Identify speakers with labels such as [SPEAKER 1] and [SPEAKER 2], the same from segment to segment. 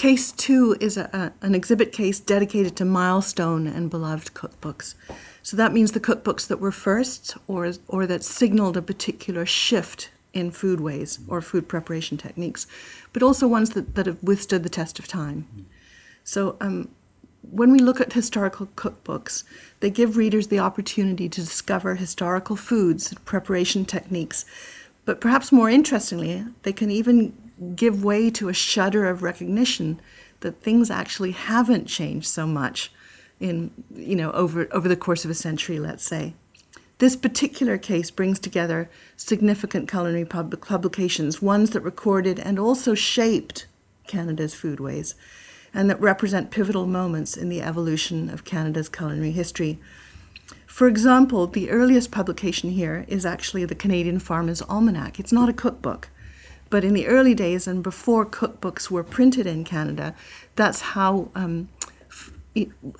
[SPEAKER 1] Case two is a, a, an exhibit case dedicated to milestone and beloved cookbooks. So that means the cookbooks that were first or, or that signaled a particular shift in food ways or food preparation techniques, but also ones that, that have withstood the test of time. So um, when we look at historical cookbooks, they give readers the opportunity to discover historical foods, and preparation techniques, but perhaps more interestingly, they can even give way to a shudder of recognition that things actually haven't changed so much in you know over over the course of a century let's say. This particular case brings together significant culinary pub- publications ones that recorded and also shaped canada's foodways and that represent pivotal moments in the evolution of canada's culinary history. For example the earliest publication here is actually the canadian farmer's almanac. It's not a cookbook but in the early days and before cookbooks were printed in Canada, that's how um,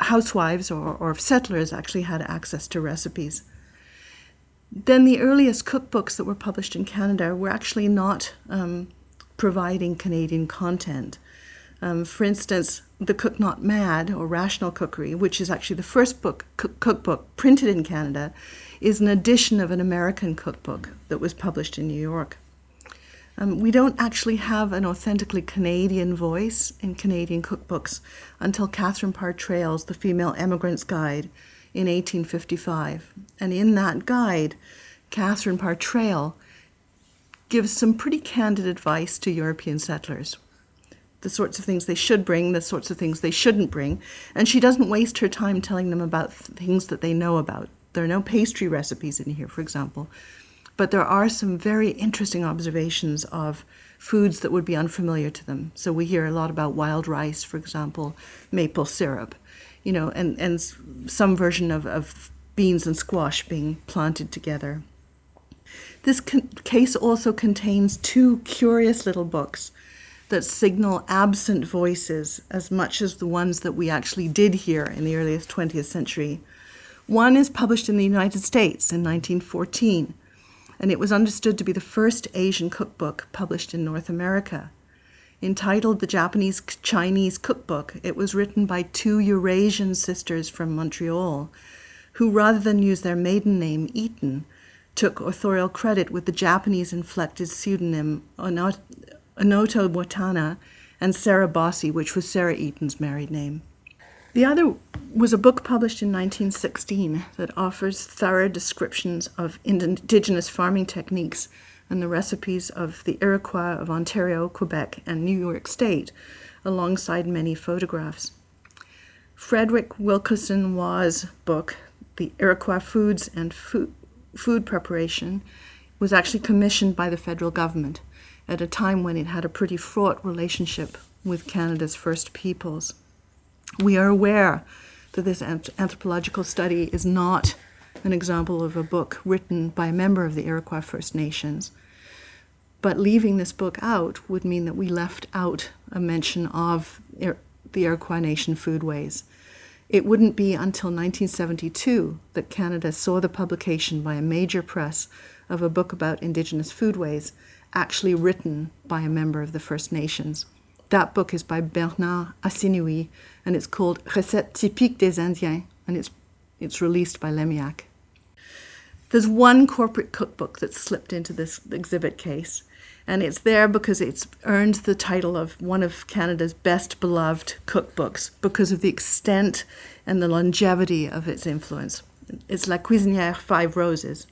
[SPEAKER 1] housewives or, or settlers actually had access to recipes. Then the earliest cookbooks that were published in Canada were actually not um, providing Canadian content. Um, for instance, The Cook Not Mad or Rational Cookery, which is actually the first book cookbook printed in Canada, is an edition of an American cookbook that was published in New York. Um, we don't actually have an authentically Canadian voice in Canadian cookbooks until Catherine Parr Traill's The Female Emigrant's Guide in 1855. And in that guide, Catherine Parr Traill gives some pretty candid advice to European settlers. The sorts of things they should bring, the sorts of things they shouldn't bring. And she doesn't waste her time telling them about things that they know about. There are no pastry recipes in here, for example. But there are some very interesting observations of foods that would be unfamiliar to them. So we hear a lot about wild rice, for example, maple syrup, you know, and, and some version of, of beans and squash being planted together. This con- case also contains two curious little books that signal absent voices as much as the ones that we actually did hear in the earliest 20th century. One is published in the United States in 1914 and it was understood to be the first Asian cookbook published in North America. Entitled The Japanese Chinese Cookbook, it was written by two Eurasian sisters from Montreal, who, rather than use their maiden name, Eaton, took authorial credit with the Japanese inflected pseudonym Onoto Watanna and Sarah Bosse, which was Sarah Eaton's married name. The other was a book published in 1916 that offers thorough descriptions of indigenous farming techniques and the recipes of the Iroquois of Ontario, Quebec, and New York State, alongside many photographs. Frederick Wilkerson Waugh's book, The Iroquois Foods and Food, Food Preparation, was actually commissioned by the federal government at a time when it had a pretty fraught relationship with Canada's First Peoples. We are aware that this anthropological study is not an example of a book written by a member of the Iroquois First Nations. But leaving this book out would mean that we left out a mention of the Iroquois Nation foodways. It wouldn't be until 1972 that Canada saw the publication by a major press of a book about Indigenous foodways actually written by a member of the First Nations. That book is by Bernard Assiniwi, and it's called Recettes typiques des Indiens, and it's, it's released by Leméac. There's one corporate cookbook that slipped into this exhibit case, and it's there because it's earned the title of one of Canada's best beloved cookbooks because of the extent and the longevity of its influence. It's La Cuisinière Five Roses.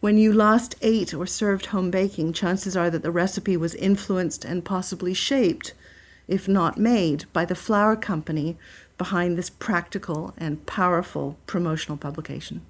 [SPEAKER 1] When you last ate or served home baking, chances are that the recipe was influenced and possibly shaped, if not made, by the flour company behind this practical and powerful promotional publication.